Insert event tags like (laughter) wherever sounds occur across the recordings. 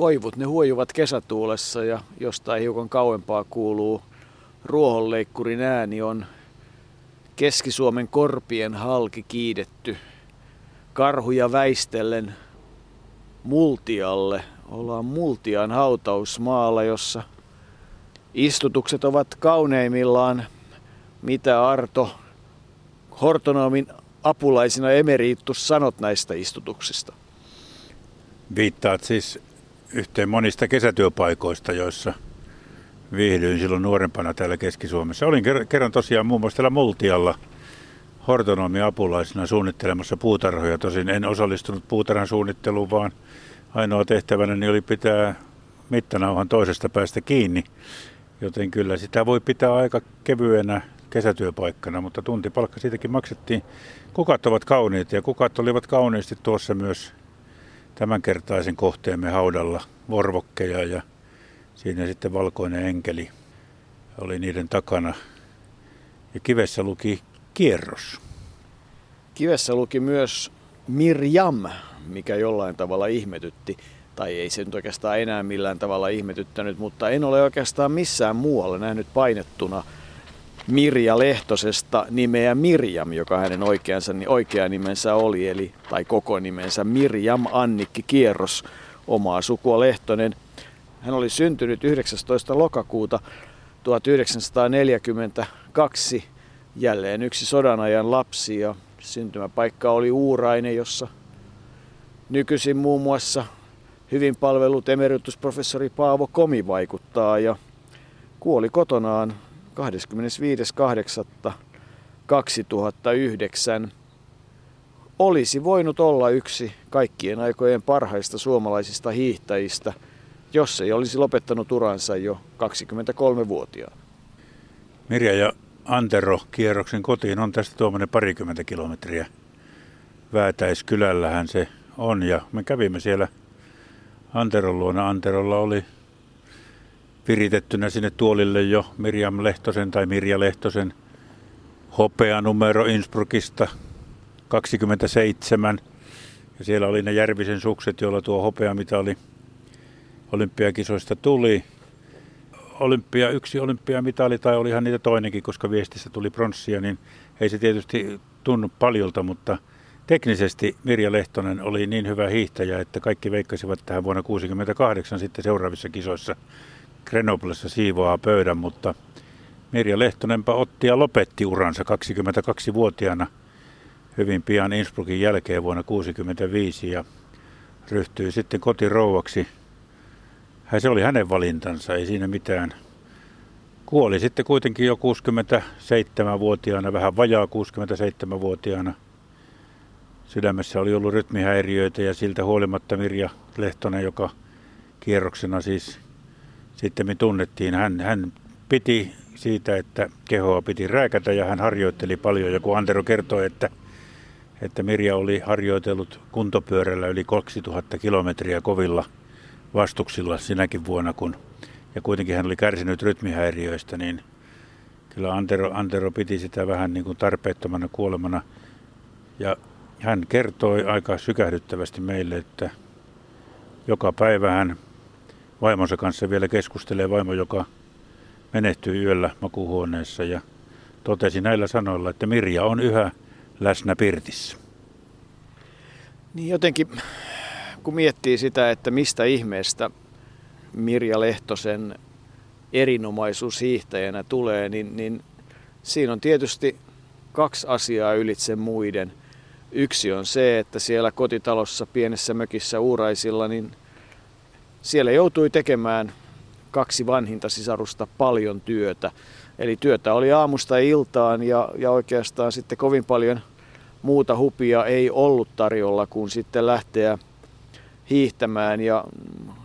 Koivut, ne huojuvat kesätuulessa ja jostain hiukan kauempaa kuuluu ruohonleikkurin ääni on Keski-Suomen korpien halki kiidetty karhuja väistellen Multialle. Ollaan Multian hautausmaalla, jossa istutukset ovat kauneimmillaan. Mitä Arto Hortonomin apulaisina emeriittus sanot näistä istutuksista? Viittaat siis yhteen monista kesätyöpaikoista, joissa viihdyin silloin nuorempana täällä Keski-Suomessa. Olin kerran tosiaan muun muassa täällä Multialla hortonomin apulaisena suunnittelemassa puutarhoja. Tosin en osallistunut puutarhan suunnitteluun, vaan ainoa tehtävänä oli pitää mittanauhan toisesta päästä kiinni. Joten kyllä sitä voi pitää aika kevyenä kesätyöpaikkana, mutta tuntipalkka siitäkin maksettiin. Kukat ovat kauniit ja kukat olivat kauniisti tuossa myös tämänkertaisen kohteemme haudalla vorvokkeja ja siinä sitten valkoinen enkeli oli niiden takana. Ja kivessä luki kierros. Kivessä luki myös Mirjam, mikä jollain tavalla ihmetytti. Tai ei se nyt oikeastaan enää millään tavalla ihmetyttänyt, mutta en ole oikeastaan missään muualla nähnyt painettuna Mirja Lehtosesta nimeä Mirjam, joka hänen oikeansa, niin oikea nimensä oli, eli, tai koko nimensä Mirjam Annikki Kierros, omaa sukua Lehtonen. Hän oli syntynyt 19. lokakuuta 1942, jälleen yksi sodanajan lapsi ja syntymäpaikka oli Uurainen, jossa nykyisin muun muassa hyvin palvelut emeritusprofessori Paavo Komi vaikuttaa ja kuoli kotonaan 25.8.2009 olisi voinut olla yksi kaikkien aikojen parhaista suomalaisista hiihtäjistä, jos ei olisi lopettanut uransa jo 23-vuotiaana. Mirja ja Antero kierroksen kotiin on tästä tuommoinen parikymmentä kilometriä. Väätäiskylällähän se on ja me kävimme siellä Anteron luona. Anterolla oli viritettynä sinne tuolille jo Mirjam Lehtosen tai Mirja Lehtosen hopeanumero Innsbruckista 27. Ja siellä oli ne Järvisen sukset, joilla tuo hopeamitali olympiakisoista tuli. Olympia, yksi olympiamitali, tai olihan niitä toinenkin, koska viestissä tuli pronssia, niin ei se tietysti tunnu paljolta, mutta teknisesti Mirja Lehtonen oli niin hyvä hiihtäjä, että kaikki veikkasivat tähän vuonna 1968 sitten seuraavissa kisoissa Grenoblessa siivoaa pöydän, mutta Mirja Lehtonenpa otti ja lopetti uransa 22-vuotiaana hyvin pian Innsbruckin jälkeen vuonna 1965 ja ryhtyi sitten kotirouvaksi. Se oli hänen valintansa, ei siinä mitään. Kuoli sitten kuitenkin jo 67-vuotiaana, vähän vajaa 67-vuotiaana. Sydämessä oli ollut rytmihäiriöitä ja siltä huolimatta Mirja Lehtonen, joka kierroksena siis sitten me tunnettiin. Hän, hän piti siitä, että kehoa piti rääkätä ja hän harjoitteli paljon. Ja kun Antero kertoi, että, että Mirja oli harjoitellut kuntopyörällä yli 2000 kilometriä kovilla vastuksilla sinäkin vuonna, kun, ja kuitenkin hän oli kärsinyt rytmihäiriöistä, niin kyllä Antero, Antero piti sitä vähän niin kuin tarpeettomana kuolemana. Ja hän kertoi aika sykähdyttävästi meille, että joka päivä hän vaimonsa kanssa vielä keskustelee vaimo, joka menehtyi yöllä makuhuoneessa ja totesi näillä sanoilla, että Mirja on yhä läsnä pirtissä. Niin jotenkin, kun miettii sitä, että mistä ihmeestä Mirja Lehtosen erinomaisuus hiihtäjänä tulee, niin, niin siinä on tietysti kaksi asiaa ylitse muiden. Yksi on se, että siellä kotitalossa pienessä mökissä Uuraisilla, niin siellä joutui tekemään kaksi vanhinta sisarusta paljon työtä. Eli työtä oli aamusta iltaan ja, ja oikeastaan sitten kovin paljon muuta hupia ei ollut tarjolla kuin sitten lähteä hiihtämään ja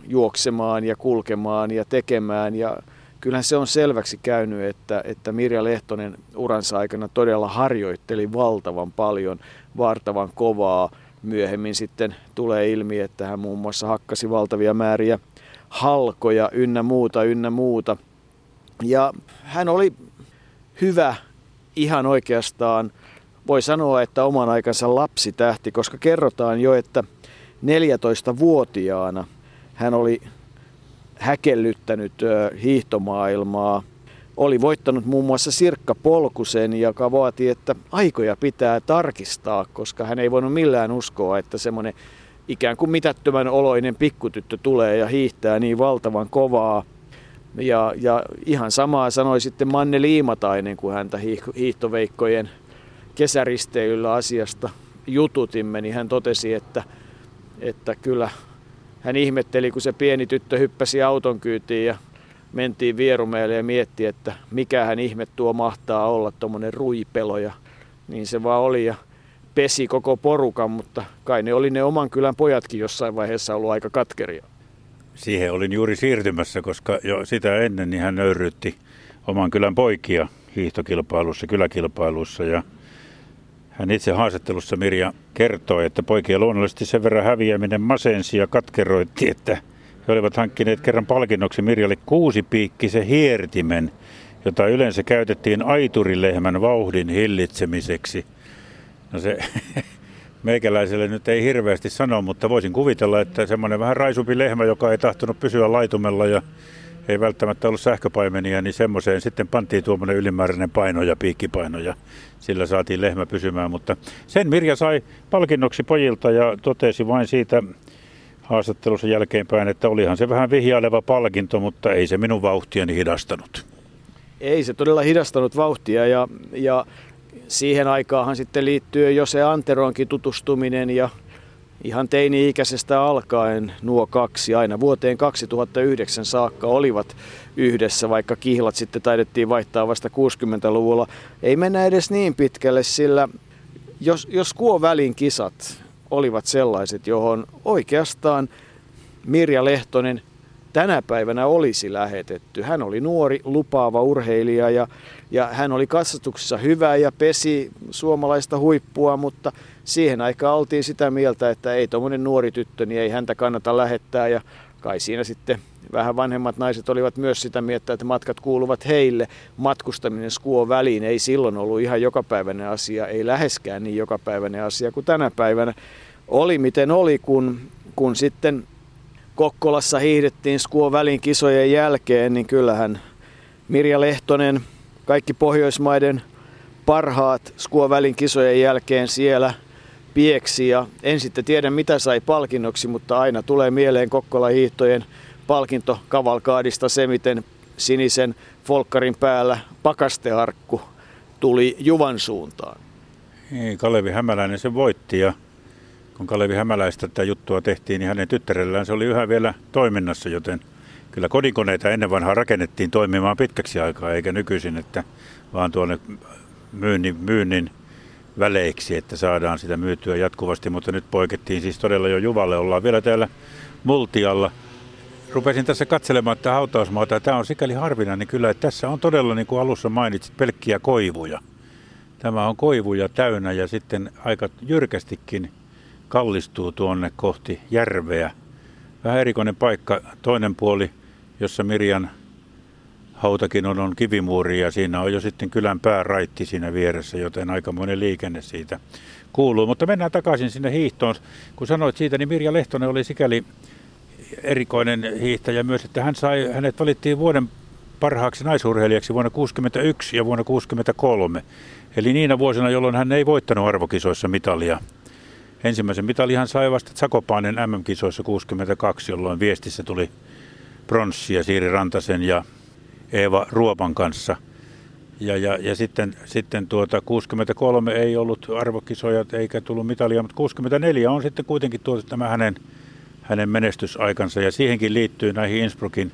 juoksemaan ja kulkemaan ja tekemään. Ja kyllähän se on selväksi käynyt, että, että Mirja Lehtonen uransa aikana todella harjoitteli valtavan paljon, vartavan kovaa Myöhemmin sitten tulee ilmi, että hän muun muassa hakkasi valtavia määriä halkoja ynnä muuta, ynnä muuta. Ja hän oli hyvä ihan oikeastaan, voi sanoa, että oman aikansa lapsi tähti, koska kerrotaan jo, että 14-vuotiaana hän oli häkellyttänyt hiihtomaailmaa. Oli voittanut muun muassa Sirkka Polkusen, joka vaati, että aikoja pitää tarkistaa, koska hän ei voinut millään uskoa, että semmoinen ikään kuin mitättömän oloinen pikkutyttö tulee ja hiihtää niin valtavan kovaa. Ja, ja ihan samaa sanoi sitten Manne Liimatainen, kun häntä hiihtoveikkojen kesäristeilyllä asiasta jututimme, niin hän totesi, että, että kyllä hän ihmetteli, kun se pieni tyttö hyppäsi auton kyytiin ja mentiin Vierumeelle ja mietti, että mikä hän ihme tuo mahtaa olla, tuommoinen ruipelo. Ja niin se vaan oli ja pesi koko porukan, mutta kai ne oli ne oman kylän pojatkin jossain vaiheessa ollut aika katkeria. Siihen olin juuri siirtymässä, koska jo sitä ennen niin hän nöyrytti oman kylän poikia hiihtokilpailussa, kyläkilpailussa ja hän itse haastattelussa Mirja kertoi, että poikien luonnollisesti sen verran häviäminen masensi ja katkeroitti, että he olivat hankkineet kerran palkinnoksi Mirjalle kuusipiikkisen hiertimen, jota yleensä käytettiin aiturilehmän vauhdin hillitsemiseksi. No se (laughs) meikäläiselle nyt ei hirveästi sano, mutta voisin kuvitella, että semmoinen vähän raisumpi lehmä, joka ei tahtonut pysyä laitumella ja ei välttämättä ollut sähköpaimenia, niin semmoiseen sitten pantiin tuommoinen ylimääräinen paino ja piikkipaino ja sillä saatiin lehmä pysymään. Mutta sen Mirja sai palkinnoksi pojilta ja totesi vain siitä haastattelussa jälkeenpäin, että olihan se vähän vihjaileva palkinto, mutta ei se minun vauhtiani hidastanut. Ei se todella hidastanut vauhtia ja, ja siihen aikaahan sitten liittyy jo se Anteroonkin tutustuminen ja ihan teini-ikäisestä alkaen nuo kaksi aina vuoteen 2009 saakka olivat yhdessä, vaikka kihlat sitten taidettiin vaihtaa vasta 60-luvulla. Ei mennä edes niin pitkälle, sillä jos, jos Kuo-välin kisat olivat sellaiset, johon oikeastaan Mirja Lehtonen tänä päivänä olisi lähetetty. Hän oli nuori, lupaava urheilija ja, ja hän oli katsastuksessa hyvä ja pesi suomalaista huippua, mutta siihen aikaan oltiin sitä mieltä, että ei tuommoinen nuori tyttö, niin ei häntä kannata lähettää ja kai siinä sitten vähän vanhemmat naiset olivat myös sitä mieltä, että matkat kuuluvat heille. Matkustaminen skuo väliin ei silloin ollut ihan jokapäiväinen asia, ei läheskään niin jokapäiväinen asia kuin tänä päivänä. Oli miten oli, kun, kun sitten Kokkolassa hiihdettiin Skuo välin kisojen jälkeen, niin kyllähän Mirja Lehtonen, kaikki Pohjoismaiden parhaat Skuo välin kisojen jälkeen siellä pieksi. Ja en sitten tiedä mitä sai palkinnoksi, mutta aina tulee mieleen Kokkola hiihtojen palkinto kavalkaadista se, miten sinisen folkkarin päällä pakastearkku tuli Juvan suuntaan. Ei, Kalevi Hämäläinen se voitti ja kun Kalevi Hämäläistä tätä juttua tehtiin, niin hänen tyttärellään se oli yhä vielä toiminnassa, joten kyllä kodinkoneita ennen vanhaa rakennettiin toimimaan pitkäksi aikaa, eikä nykyisin, että vaan tuonne myynnin, myynnin väleiksi, että saadaan sitä myytyä jatkuvasti, mutta nyt poikettiin siis todella jo Juvalle. Ollaan vielä täällä Multialla. Rupesin tässä katselemaan että hautausmaata. Tämä on sikäli harvinainen kyllä, että tässä on todella, niin kuin alussa mainitsit, pelkkiä koivuja. Tämä on koivuja täynnä ja sitten aika jyrkästikin kallistuu tuonne kohti järveä. Vähän erikoinen paikka. Toinen puoli, jossa Mirjan hautakin on, on kivimuuri ja siinä on jo sitten kylän pääraitti siinä vieressä, joten aikamoinen liikenne siitä kuuluu. Mutta mennään takaisin sinne hiihtoon. Kun sanoit siitä, niin Mirja Lehtonen oli sikäli erikoinen hiihtäjä myös, että hän sai, hänet valittiin vuoden parhaaksi naisurheilijaksi vuonna 1961 ja vuonna 1963. Eli niinä vuosina, jolloin hän ei voittanut arvokisoissa mitalia. Ensimmäisen mitalihan sai vasta Sakopaanen MM-kisoissa 62, jolloin viestissä tuli pronssia Siiri Rantasen ja Eeva Ruopan kanssa. Ja, ja, ja sitten, sitten tuota 63 ei ollut arvokisoja eikä tullut mitalia, mutta 64 on sitten kuitenkin tuota tämä hänen, hänen menestysaikansa. Ja siihenkin liittyy näihin Innsbruckin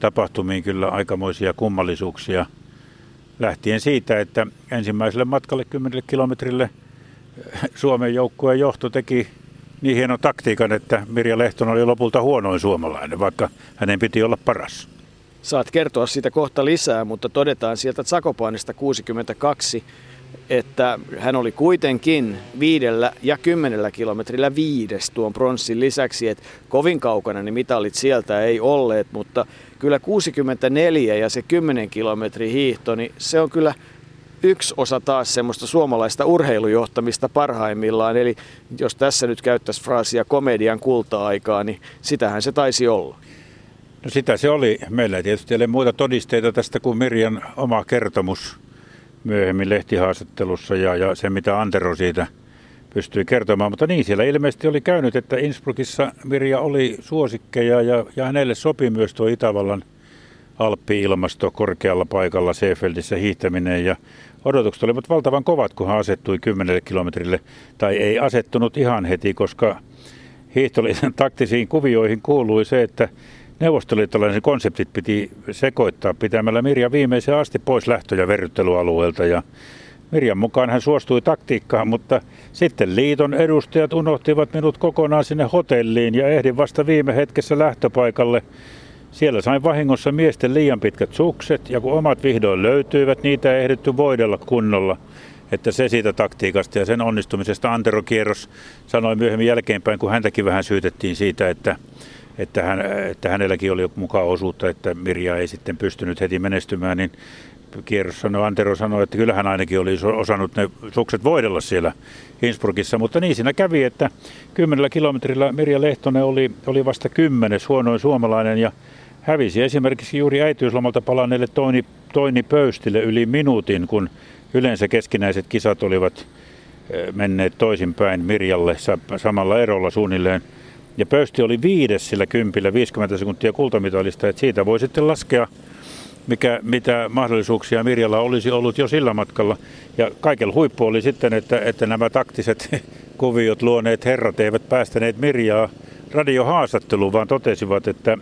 tapahtumiin kyllä aikamoisia kummallisuuksia. Lähtien siitä, että ensimmäiselle matkalle 10 kilometrille Suomen joukkueen johto teki niin hienon taktiikan, että Mirja Lehtonen oli lopulta huonoin suomalainen, vaikka hänen piti olla paras. Saat kertoa siitä kohta lisää, mutta todetaan sieltä Zakopanista 62, että hän oli kuitenkin viidellä ja kymmenellä kilometrillä viides tuon pronssin lisäksi, että kovin kaukana niin mitalit sieltä ei olleet, mutta kyllä 64 ja se 10 kilometri hiihto, niin se on kyllä yksi osa taas semmoista suomalaista urheilujohtamista parhaimmillaan. Eli jos tässä nyt käyttäisi fraasia komedian kulta-aikaa, niin sitähän se taisi olla. No sitä se oli. Meillä ei tietysti ole muita todisteita tästä kuin Mirjan oma kertomus myöhemmin lehtihaastattelussa ja, ja se, mitä Antero siitä pystyi kertomaan. Mutta niin, siellä ilmeisesti oli käynyt, että Innsbruckissa Mirja oli suosikkeja ja, ja hänelle sopi myös tuo Itävallan alppi-ilmasto korkealla paikalla Seefeldissä hiihtäminen ja odotukset olivat valtavan kovat, kun hän asettui 10 kilometrille, tai ei asettunut ihan heti, koska hiihtoliiton taktisiin kuvioihin kuului se, että neuvostoliittolaisen konseptit piti sekoittaa pitämällä Mirja viimeisen asti pois lähtö- ja verryttelyalueelta. Ja Mirjan mukaan hän suostui taktiikkaan, mutta sitten liiton edustajat unohtivat minut kokonaan sinne hotelliin ja ehdin vasta viime hetkessä lähtöpaikalle. Siellä sain vahingossa miesten liian pitkät sukset ja kun omat vihdoin löytyivät, niitä ei ehditty voidella kunnolla. Että se siitä taktiikasta ja sen onnistumisesta Antero Kierros sanoi myöhemmin jälkeenpäin, kun häntäkin vähän syytettiin siitä, että että, hän, että hänelläkin oli mukaan osuutta, että Mirja ei sitten pystynyt heti menestymään, niin kierros sanoi, Antero sanoi, että kyllähän ainakin oli osannut ne sukset voidella siellä Innsbruckissa, mutta niin siinä kävi, että kymmenellä kilometrillä Mirja Lehtonen oli, oli vasta kymmenes huonoin suomalainen ja hävisi esimerkiksi juuri äitiyslomalta palanneelle Toini, Toini Pöystille yli minuutin, kun yleensä keskinäiset kisat olivat eh, menneet toisinpäin Mirjalle samalla erolla suunnilleen ja Pöysti oli viides sillä kympillä 50 sekuntia kultamitalista, että siitä voi sitten laskea, mikä, mitä mahdollisuuksia Mirjalla olisi ollut jo sillä matkalla. Ja kaikella huippu oli sitten, että, että nämä taktiset (laughs) kuviot luoneet herrat eivät päästäneet Mirjaa radiohaastatteluun, vaan totesivat, että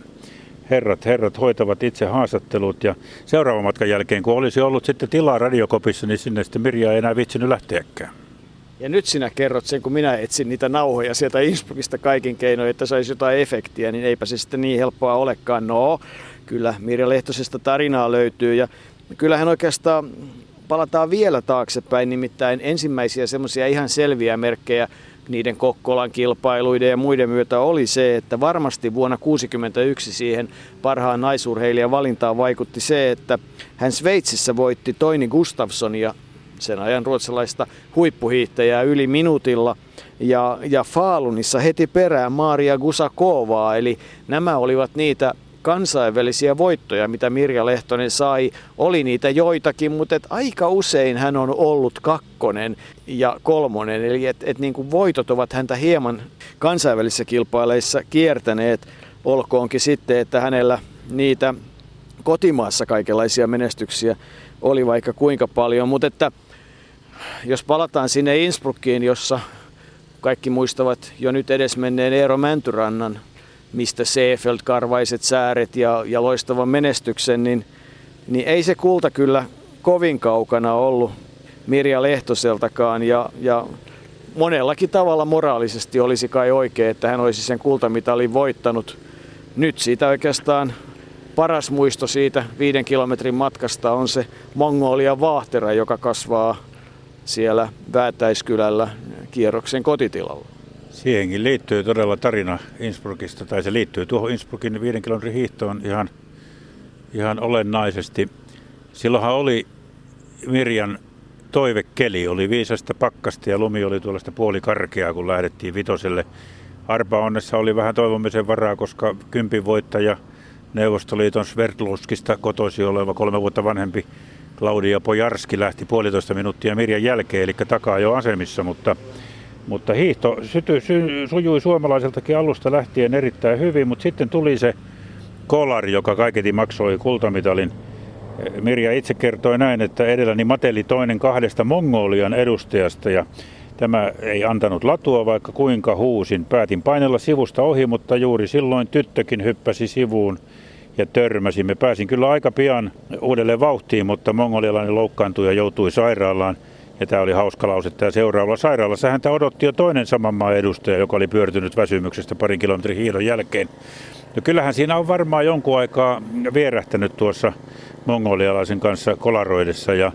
herrat, herrat hoitavat itse haastattelut. Ja seuraavan matkan jälkeen, kun olisi ollut sitten tilaa radiokopissa, niin sinne sitten Mirja ei enää vitsinyt lähteäkään. Ja nyt sinä kerrot sen, kun minä etsin niitä nauhoja sieltä Innsbruckista kaikin keinoin, että saisi jotain efektiä, niin eipä se sitten niin helppoa olekaan. No, kyllä Mirja Lehtosesta tarinaa löytyy ja kyllähän oikeastaan palataan vielä taaksepäin, nimittäin ensimmäisiä semmoisia ihan selviä merkkejä niiden Kokkolan kilpailuiden ja muiden myötä oli se, että varmasti vuonna 1961 siihen parhaan naisurheilijan valintaan vaikutti se, että hän Sveitsissä voitti Toini Gustafssonia sen ajan ruotsalaista huippuhiihtäjää yli minuutilla. Ja, ja Faalunissa heti perään Maria Gusakovaa, eli nämä olivat niitä kansainvälisiä voittoja, mitä Mirja Lehtonen sai. Oli niitä joitakin, mutta et aika usein hän on ollut kakkonen ja kolmonen. Eli et, et niin kuin voitot ovat häntä hieman kansainvälisissä kilpaileissa kiertäneet. Olkoonkin sitten, että hänellä niitä kotimaassa kaikenlaisia menestyksiä oli vaikka kuinka paljon. Mutta että jos palataan sinne Innsbruckiin, jossa kaikki muistavat jo nyt edesmenneen Eero Mäntyrannan, mistä Seefeld, karvaiset sääret ja, ja loistavan menestyksen, niin, niin ei se kulta kyllä kovin kaukana ollut Mirja Lehtoseltakaan. Ja, ja monellakin tavalla moraalisesti olisi kai oikein, että hän olisi sen kultamitalin voittanut. Nyt siitä oikeastaan paras muisto siitä viiden kilometrin matkasta on se Mongolia vaahtera, joka kasvaa siellä Väätäiskylällä kierroksen kotitilalla. Siihenkin liittyy todella tarina Innsbruckista, tai se liittyy tuohon Innsbruckin viiden kilometrin hiihtoon ihan, ihan olennaisesti. Silloinhan oli Mirjan toivekeli, oli viisasta pakkasta ja lumi oli tuollaista puolikarkeaa, kun lähdettiin vitoselle. Arpa onnessa oli vähän toivomisen varaa, koska kympin voittaja Neuvostoliiton Sverdlovskista kotoisin oleva kolme vuotta vanhempi Claudia Pojarski lähti puolitoista minuuttia Mirjan jälkeen, eli takaa jo asemissa, mutta, mutta hiihto syty, sy, sujui suomalaiseltakin alusta lähtien erittäin hyvin, mutta sitten tuli se kolari, joka kaiketi maksoi kultamitalin. Mirja itse kertoi näin, että edelläni mateli toinen kahdesta Mongolian edustajasta ja Tämä ei antanut latua, vaikka kuinka huusin. Päätin painella sivusta ohi, mutta juuri silloin tyttökin hyppäsi sivuun ja törmäsimme. Pääsin kyllä aika pian uudelleen vauhtiin, mutta mongolialainen loukkaantui ja joutui sairaalaan. Ja tämä oli hauska lause. Tämä seuraavalla sairaalassa häntä odotti jo toinen saman maan edustaja, joka oli pyörtynyt väsymyksestä parin kilometrin hiilon jälkeen. No kyllähän siinä on varmaan jonkun aikaa vierähtänyt tuossa mongolialaisen kanssa kolaroidessa ja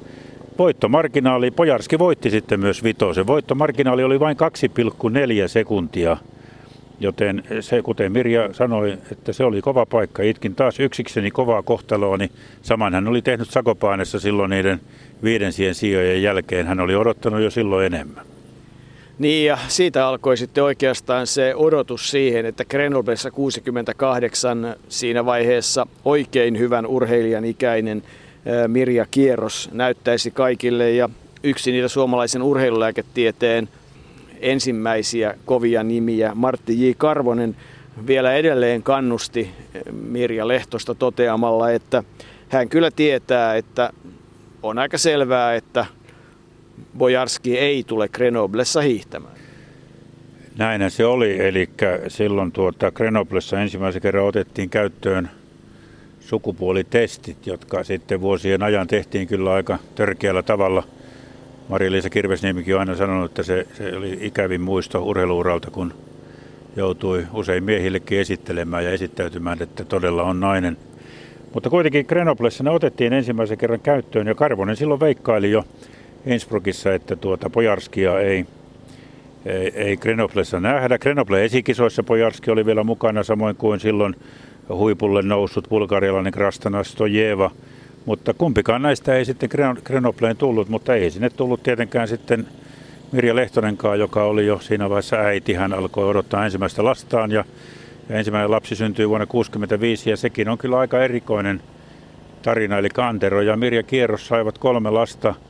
voittomarginaali, Pojarski voitti sitten myös vitosen. Voittomarginaali oli vain 2,4 sekuntia Joten se, kuten Mirja sanoi, että se oli kova paikka. Itkin taas yksikseni kovaa kohtaloa, niin saman hän oli tehnyt Sakopaanessa silloin niiden viidensien sijojen jälkeen. Hän oli odottanut jo silloin enemmän. Niin ja siitä alkoi sitten oikeastaan se odotus siihen, että Grenoblessa 68 siinä vaiheessa oikein hyvän urheilijan ikäinen Mirja Kierros näyttäisi kaikille ja yksi niitä suomalaisen urheilulääketieteen ensimmäisiä kovia nimiä, Martti J. Karvonen, vielä edelleen kannusti Mirja Lehtosta toteamalla, että hän kyllä tietää, että on aika selvää, että Bojarski ei tule Grenoblessa hiihtämään. Näinhän se oli, eli silloin tuota Grenoblessa ensimmäisen kerran otettiin käyttöön sukupuolitestit, jotka sitten vuosien ajan tehtiin kyllä aika törkeällä tavalla. Mari-Liisa Kirvesniemikin on aina sanonut, että se, se oli ikävin muisto urheiluuralta, kun joutui usein miehillekin esittelemään ja esittäytymään, että todella on nainen. Mutta kuitenkin Grenoblessa ne otettiin ensimmäisen kerran käyttöön ja Karvonen silloin veikkaili jo Innsbruckissa, että tuota Pojarskia ei, ei, ei Grenoblessa nähdä. Grenoble esikisoissa Pojarski oli vielä mukana, samoin kuin silloin huipulle noussut bulgarialainen Krastana Stojeva. Mutta kumpikaan näistä ei sitten Grenobleen tullut, mutta ei sinne tullut tietenkään sitten Mirja Lehtonenkaan, joka oli jo siinä vaiheessa äiti. Hän alkoi odottaa ensimmäistä lastaan ja, ja ensimmäinen lapsi syntyi vuonna 1965 ja sekin on kyllä aika erikoinen tarina. Eli Kantero ja Mirja Kierros saivat kolme lasta –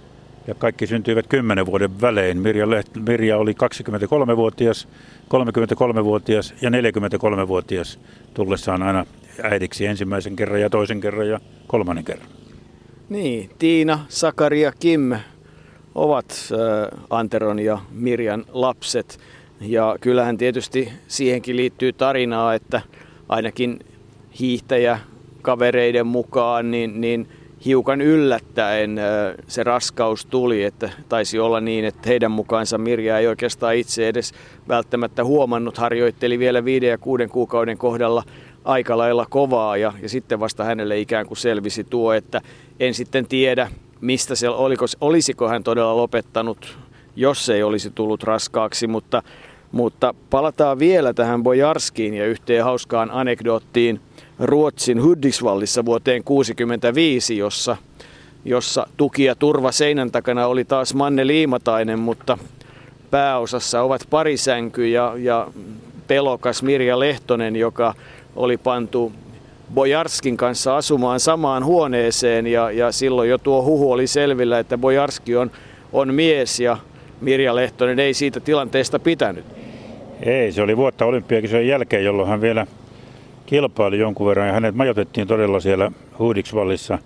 ja kaikki syntyivät 10 vuoden välein. Mirja, Leht- Mirja oli 23-vuotias, 33-vuotias ja 43-vuotias tullessaan aina äidiksi ensimmäisen kerran ja toisen kerran ja kolmannen kerran. Niin, Tiina, Sakari ja Kim ovat Anteron ja Mirjan lapset. Ja kyllähän tietysti siihenkin liittyy tarinaa, että ainakin hiihtäjä kavereiden mukaan, niin, niin hiukan yllättäen se raskaus tuli, että taisi olla niin, että heidän mukaansa Mirja ei oikeastaan itse edes välttämättä huomannut, harjoitteli vielä viiden ja kuuden kuukauden kohdalla aika lailla kovaa ja, ja sitten vasta hänelle ikään kuin selvisi tuo, että en sitten tiedä, mistä se oliko, olisiko hän todella lopettanut, jos ei olisi tullut raskaaksi, mutta, mutta palataan vielä tähän Bojarskiin ja yhteen hauskaan anekdoottiin Ruotsin Hudiksvallissa vuoteen 1965, jossa, jossa tuki ja turva seinän takana oli taas Manne Liimatainen, mutta pääosassa ovat parisänky ja, ja pelokas Mirja Lehtonen, joka oli pantu Bojarskin kanssa asumaan samaan huoneeseen ja, ja silloin jo tuo huhu oli selvillä, että Bojarski on, on mies ja Mirja Lehtonen ei siitä tilanteesta pitänyt. Ei, se oli vuotta olympiakisojen jälkeen, jolloin hän vielä kilpaili jonkun verran ja hänet majoitettiin todella siellä Huudiksvallissa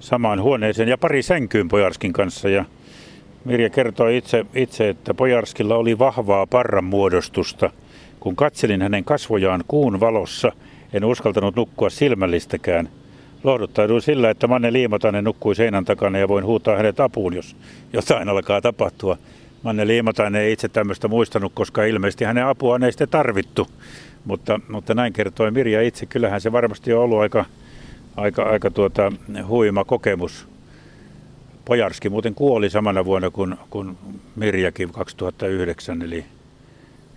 samaan huoneeseen ja pari sänkyyn Pojarskin kanssa. Ja Mirja kertoi itse, itse, että Pojarskilla oli vahvaa parran muodostusta. Kun katselin hänen kasvojaan kuun valossa, en uskaltanut nukkua silmällistäkään. Lohduttauduin sillä, että Manne Liimatainen nukkui seinän takana ja voin huutaa hänet apuun, jos jotain alkaa tapahtua. Manne Liimatainen ei itse tämmöistä muistanut, koska ilmeisesti hänen apuaan ei sitten tarvittu. Mutta, mutta näin kertoi Mirja itse. Kyllähän se varmasti on ollut aika, aika, aika tuota, huima kokemus. Pojarski muuten kuoli samana vuonna kuin, kuin Mirjakin 2009, eli,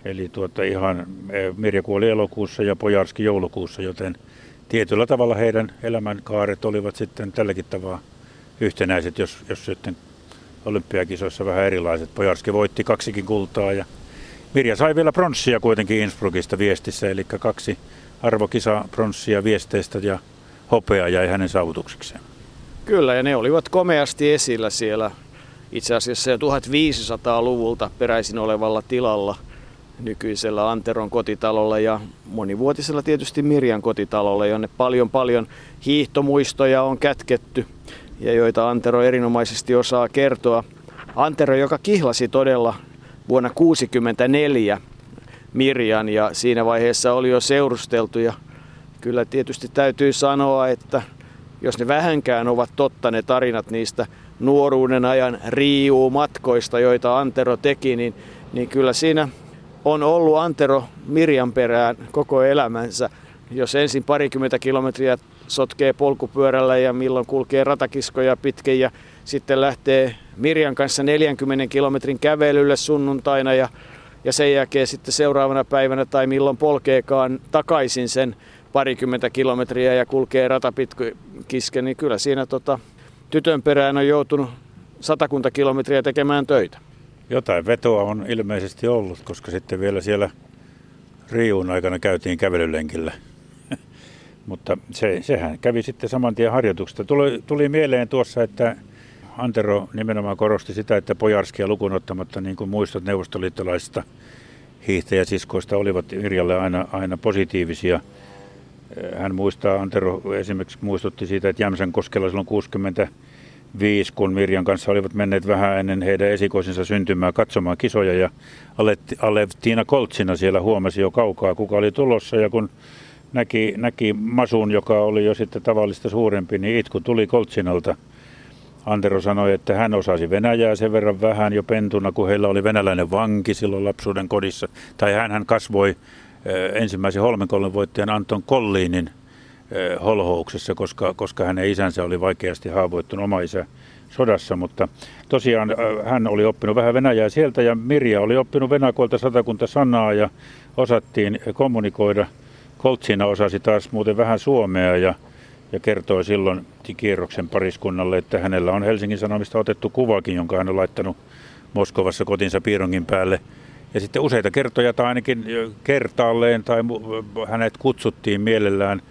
eli tuota ihan, e, Mirja kuoli elokuussa ja Pojarski joulukuussa, joten tietyllä tavalla heidän elämänkaaret olivat sitten tälläkin tavalla yhtenäiset, jos, jos sitten olympiakisoissa vähän erilaiset. Pojarski voitti kaksikin kultaa ja Mirja sai vielä pronssia kuitenkin Innsbruckista viestissä, eli kaksi arvokisa pronssia viesteistä ja hopea jäi hänen saavutuksikseen. Kyllä, ja ne olivat komeasti esillä siellä itse asiassa jo 1500-luvulta peräisin olevalla tilalla nykyisellä Anteron kotitalolla ja monivuotisella tietysti Mirjan kotitalolla, jonne paljon paljon hiihtomuistoja on kätketty ja joita Antero erinomaisesti osaa kertoa. Antero, joka kihlasi todella vuonna 1964 Mirjan ja siinä vaiheessa oli jo seurusteltu ja kyllä tietysti täytyy sanoa, että jos ne vähänkään ovat totta ne tarinat niistä nuoruuden ajan riiuu matkoista, joita Antero teki, niin, niin kyllä siinä on ollut Antero Mirjan perään koko elämänsä. Jos ensin parikymmentä kilometriä sotkee polkupyörällä ja milloin kulkee ratakiskoja pitkin ja sitten lähtee Mirjan kanssa 40 kilometrin kävelylle sunnuntaina ja, ja sen jälkeen sitten seuraavana päivänä tai milloin polkeekaan takaisin sen parikymmentä kilometriä ja kulkee ratapitkiske, niin kyllä siinä tota, tytön perään on joutunut satakunta kilometriä tekemään töitä. Jotain vetoa on ilmeisesti ollut, koska sitten vielä siellä Riuun aikana käytiin kävelylenkillä. (laughs) Mutta se, sehän kävi sitten saman tien harjoituksesta. Tuli, tuli mieleen tuossa, että Antero nimenomaan korosti sitä, että Pojarskia lukuun ottamatta, niin kuin muistot neuvostoliittolaisista hiihtäjäsiskoista olivat Mirjalle aina, aina positiivisia. Hän muistaa, Antero esimerkiksi muistutti siitä, että Jämsän koskella silloin 65, kun Mirjan kanssa olivat menneet vähän ennen heidän esikoisensa syntymää katsomaan kisoja ja Alevtiina Koltsina siellä huomasi jo kaukaa, kuka oli tulossa ja kun näki, näki Masun, joka oli jo sitten tavallista suurempi, niin itku tuli Koltsinalta. Antero sanoi, että hän osasi Venäjää sen verran vähän jo pentuna, kun heillä oli venäläinen vanki silloin lapsuuden kodissa. Tai hän, hän kasvoi eh, ensimmäisen Holmenkollin voittajan Anton Kolliinin holhouksessa, koska, koska hänen isänsä oli vaikeasti haavoittunut oma isä sodassa, mutta tosiaan eh, hän oli oppinut vähän venäjää sieltä ja Mirja oli oppinut venakolta satakunta sanaa ja osattiin kommunikoida – Koltsina osasi taas muuten vähän suomea ja, ja kertoi silloin kierroksen pariskunnalle, että hänellä on Helsingin Sanomista otettu kuvakin, jonka hän on laittanut Moskovassa kotinsa piirongin päälle. Ja sitten useita kertoja tai ainakin kertaalleen tai hänet kutsuttiin mielellään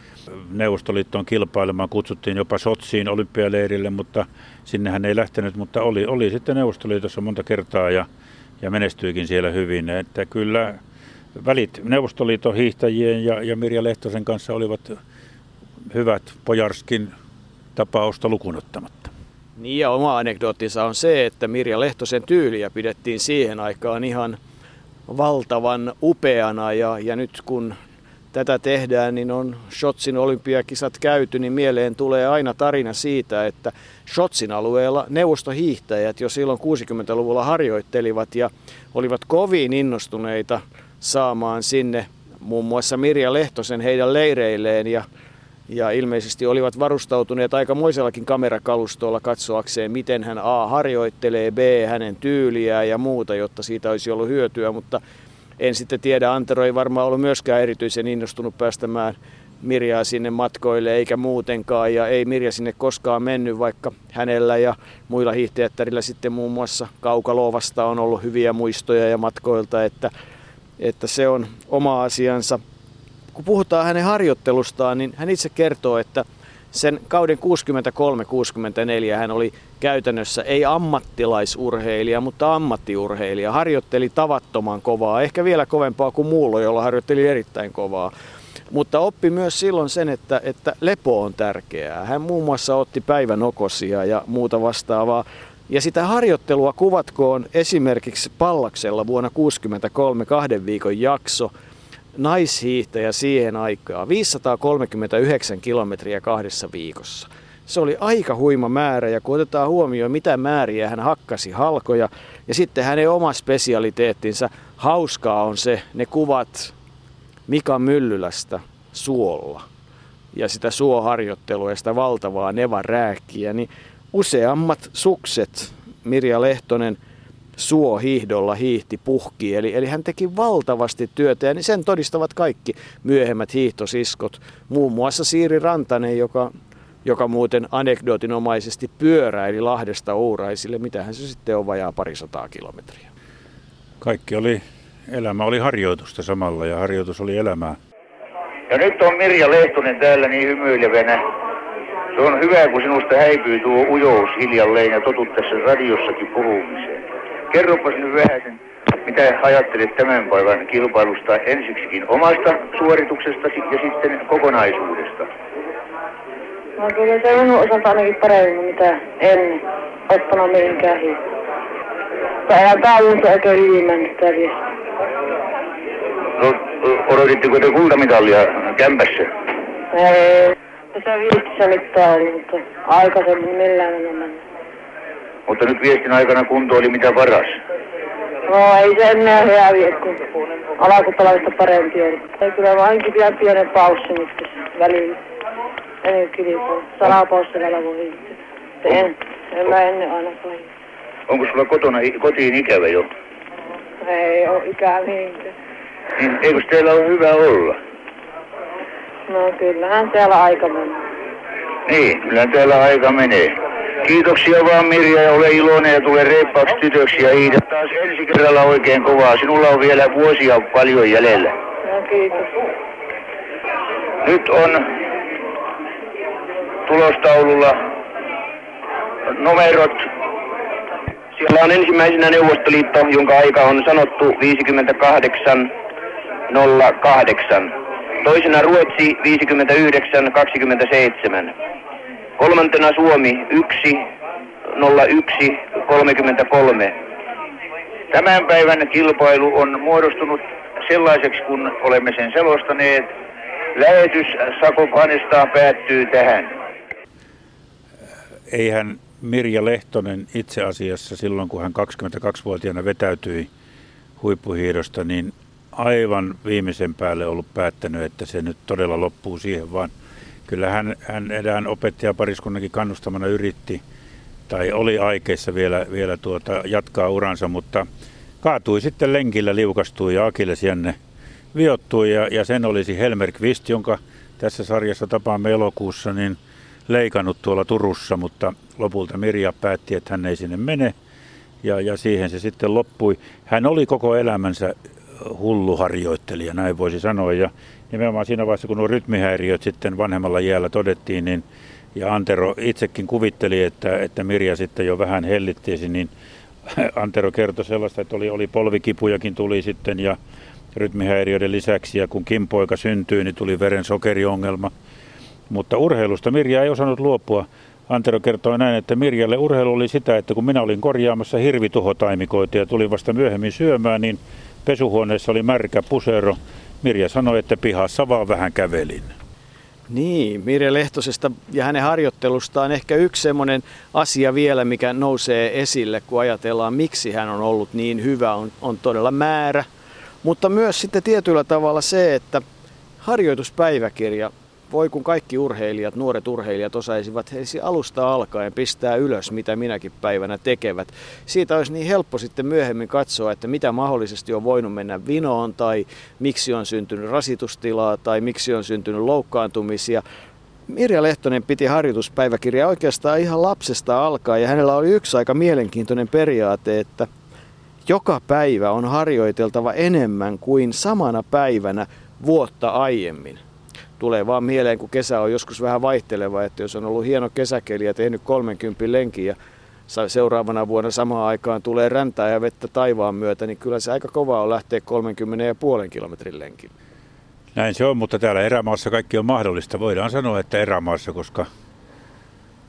Neuvostoliittoon kilpailemaan, kutsuttiin jopa Sotsiin olympialeirille, mutta sinne hän ei lähtenyt, mutta oli, oli sitten Neuvostoliitossa monta kertaa ja, ja menestyikin siellä hyvin. Että kyllä välit Neuvostoliiton hiihtäjien ja, ja Mirja Lehtosen kanssa olivat hyvät Pojarskin tapausta lukunottamatta. Niin ja oma anekdoottinsa on se, että Mirja Lehtosen tyyliä pidettiin siihen aikaan ihan valtavan upeana ja, ja nyt kun tätä tehdään, niin on Shotsin olympiakisat käyty, niin mieleen tulee aina tarina siitä, että Shotsin alueella neuvostohiihtäjät jo silloin 60-luvulla harjoittelivat ja olivat kovin innostuneita saamaan sinne muun muassa Mirja Lehtosen heidän leireilleen ja, ja ilmeisesti olivat varustautuneet aika moisellakin kamerakalustolla katsoakseen, miten hän A harjoittelee, B hänen tyyliään ja muuta, jotta siitä olisi ollut hyötyä, mutta en sitten tiedä, Antero ei varmaan ollut myöskään erityisen innostunut päästämään Mirjaa sinne matkoille eikä muutenkaan ja ei Mirja sinne koskaan mennyt, vaikka hänellä ja muilla hiihtäjättärillä sitten muun muassa Kaukalovasta on ollut hyviä muistoja ja matkoilta, että että se on oma asiansa. Kun puhutaan hänen harjoittelustaan, niin hän itse kertoo, että sen kauden 63-64 hän oli käytännössä ei ammattilaisurheilija, mutta ammattiurheilija. Harjoitteli tavattoman kovaa, ehkä vielä kovempaa kuin muulla, jolla harjoitteli erittäin kovaa. Mutta oppi myös silloin sen, että, että lepo on tärkeää. Hän muun muassa otti päivänokosia ja muuta vastaavaa. Ja sitä harjoittelua kuvatkoon esimerkiksi Pallaksella vuonna 1963 kahden viikon jakso, naishiihtäjä siihen aikaan, 539 kilometriä kahdessa viikossa. Se oli aika huima määrä ja kun otetaan huomioon, mitä määriä hän hakkasi halkoja ja sitten hänen oma spesialiteettinsa, hauskaa on se, ne kuvat Mika Myllylästä suolla ja sitä suoharjoittelua ja sitä valtavaa nevarääkkiä, niin useammat sukset Mirja Lehtonen suohiihdolla hiihti puhki. Eli, eli hän teki valtavasti työtä ja sen todistavat kaikki myöhemmät hiihtosiskot. Muun muassa Siiri Rantanen, joka, joka muuten anekdootinomaisesti pyöräili Lahdesta Ouraisille. Mitähän se sitten on vajaa parisataa kilometriä. Kaikki oli, elämä oli harjoitusta samalla ja harjoitus oli elämää. Ja nyt on Mirja Lehtonen täällä niin hymyilevänä se on hyvä, kun sinusta häipyy tuo ujous hiljalleen ja totut tässä radiossakin puhumiseen. Kerropas nyt vähän sen, mitä ajattelet tämän päivän kilpailusta ensiksikin omasta suorituksestasi ja sitten kokonaisuudesta? No kyllä se minun osalta ainakin paremmin, mitä en ottanut mihinkään hiihtää. Tai ihan se oikein hyvin mennyt tämä No, odotitteko te kultamitalia kämpässä? Ei. Tässä viestissä nyt täällä, mutta aikaisemmin millään enemmän. Mutta nyt viestin aikana kunto oli mitä paras. No ei se enää hyvä vie, kun alakutalaista parempi on. Ei kyllä vain vielä pienen paussin nyt tässä välillä. En kilpaa. Salapaussi vielä voi En, en mä ennen aina voi. Onko sulla kotona, kotiin ikävä jo? Ei ole ikään niinkään. Niin eikö teillä ole hyvä olla? No kyllähän täällä aika menee. Niin, kyllä täällä aika menee. Kiitoksia vaan Mirja ja ole iloinen ja tule reippaaksi tytöksi ja hiidä taas ensi kerralla oikein kovaa. Sinulla on vielä vuosia paljon jäljellä. No kiitos. Nyt on tulostaululla numerot. Siellä on ensimmäisenä Neuvostoliitto, jonka aika on sanottu 58.08. Toisena Ruotsi 59.27. Kolmantena Suomi 1.01.33. Tämän päivän kilpailu on muodostunut sellaiseksi, kun olemme sen selostaneet. Lähetys Sakopanestaan päättyy tähän. Eihän Mirja Lehtonen itse asiassa silloin, kun hän 22-vuotiaana vetäytyi huippuhiidosta, niin aivan viimeisen päälle ollut päättänyt, että se nyt todella loppuu siihen, vaan kyllä hän, hän edään opettajapariskunnankin kannustamana yritti tai oli aikeissa vielä, vielä tuota, jatkaa uransa, mutta kaatui sitten lenkillä, liukastui ja Akilles jänne viottui ja, ja sen olisi Helmer Kvist, jonka tässä sarjassa tapaamme elokuussa, niin leikannut tuolla Turussa, mutta lopulta Mirja päätti, että hän ei sinne mene ja, ja siihen se sitten loppui. Hän oli koko elämänsä hullu harjoittelija, näin voisi sanoa. Ja nimenomaan siinä vaiheessa, kun nuo rytmihäiriöt sitten vanhemmalla jäällä todettiin, niin ja Antero itsekin kuvitteli, että, että Mirja sitten jo vähän hellittiisi, niin (laughs) Antero kertoi sellaista, että oli, oli polvikipujakin tuli sitten ja rytmihäiriöiden lisäksi. Ja kun Kimpoika syntyi, niin tuli veren sokeriongelma. Mutta urheilusta Mirja ei osannut luopua. Antero kertoi näin, että Mirjalle urheilu oli sitä, että kun minä olin korjaamassa hirvituhotaimikoita ja tulin vasta myöhemmin syömään, niin pesuhuoneessa oli märkä pusero. Mirja sanoi, että pihassa vaan vähän kävelin. Niin, Mirja Lehtosesta ja hänen harjoittelustaan ehkä yksi semmoinen asia vielä, mikä nousee esille, kun ajatellaan, miksi hän on ollut niin hyvä, on, on todella määrä. Mutta myös sitten tietyllä tavalla se, että harjoituspäiväkirja voi kun kaikki urheilijat, nuoret urheilijat osaisivat heisi alusta alkaen pistää ylös, mitä minäkin päivänä tekevät. Siitä olisi niin helppo sitten myöhemmin katsoa, että mitä mahdollisesti on voinut mennä vinoon tai miksi on syntynyt rasitustilaa tai miksi on syntynyt loukkaantumisia. Mirja Lehtonen piti harjoituspäiväkirjaa oikeastaan ihan lapsesta alkaen ja hänellä oli yksi aika mielenkiintoinen periaate, että joka päivä on harjoiteltava enemmän kuin samana päivänä vuotta aiemmin tulee vaan mieleen, kun kesä on joskus vähän vaihteleva, että jos on ollut hieno kesäkeli ja tehnyt 30 lenkin ja seuraavana vuonna samaan aikaan tulee räntää ja vettä taivaan myötä, niin kyllä se aika kova on lähteä 30,5 kilometrin lenkin. Näin se on, mutta täällä erämaassa kaikki on mahdollista. Voidaan sanoa, että erämaassa, koska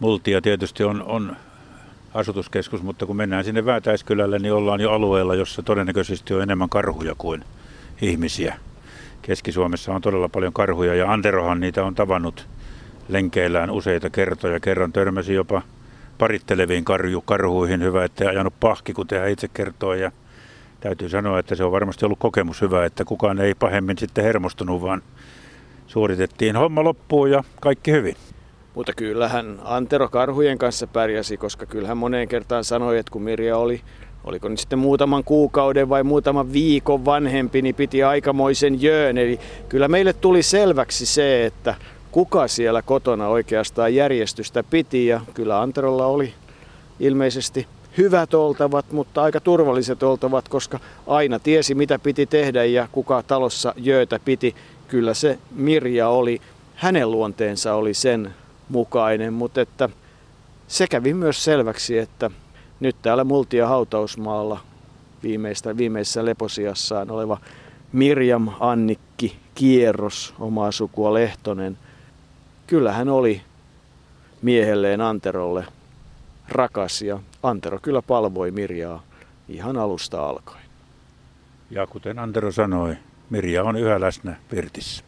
Multia tietysti on, on asutuskeskus, mutta kun mennään sinne Väätäiskylälle, niin ollaan jo alueella, jossa todennäköisesti on enemmän karhuja kuin ihmisiä. Keski-Suomessa on todella paljon karhuja ja Anterohan niitä on tavannut lenkeillään useita kertoja. Kerran törmäsi jopa paritteleviin karju, karhuihin. Hyvä, että ajanut pahki, kuten hän itse kertoo. Ja täytyy sanoa, että se on varmasti ollut kokemus hyvä, että kukaan ei pahemmin sitten hermostunut, vaan suoritettiin homma loppuun ja kaikki hyvin. Mutta kyllähän Antero karhujen kanssa pärjäsi, koska kyllähän moneen kertaan sanoi, että kun Mirja oli oliko nyt sitten muutaman kuukauden vai muutaman viikon vanhempi, niin piti aikamoisen jöön. Eli kyllä meille tuli selväksi se, että kuka siellä kotona oikeastaan järjestystä piti ja kyllä Anterolla oli ilmeisesti hyvät oltavat, mutta aika turvalliset oltavat, koska aina tiesi mitä piti tehdä ja kuka talossa jöötä piti. Kyllä se Mirja oli, hänen luonteensa oli sen mukainen, mutta että se kävi myös selväksi, että nyt täällä Multia hautausmaalla viimeistä, viimeisessä leposiassaan oleva Mirjam Annikki Kierros, omaa sukua Lehtonen. Kyllä hän oli miehelleen Anterolle rakas ja Antero kyllä palvoi Mirjaa ihan alusta alkaen. Ja kuten Antero sanoi, Mirja on yhä läsnä Virtissä.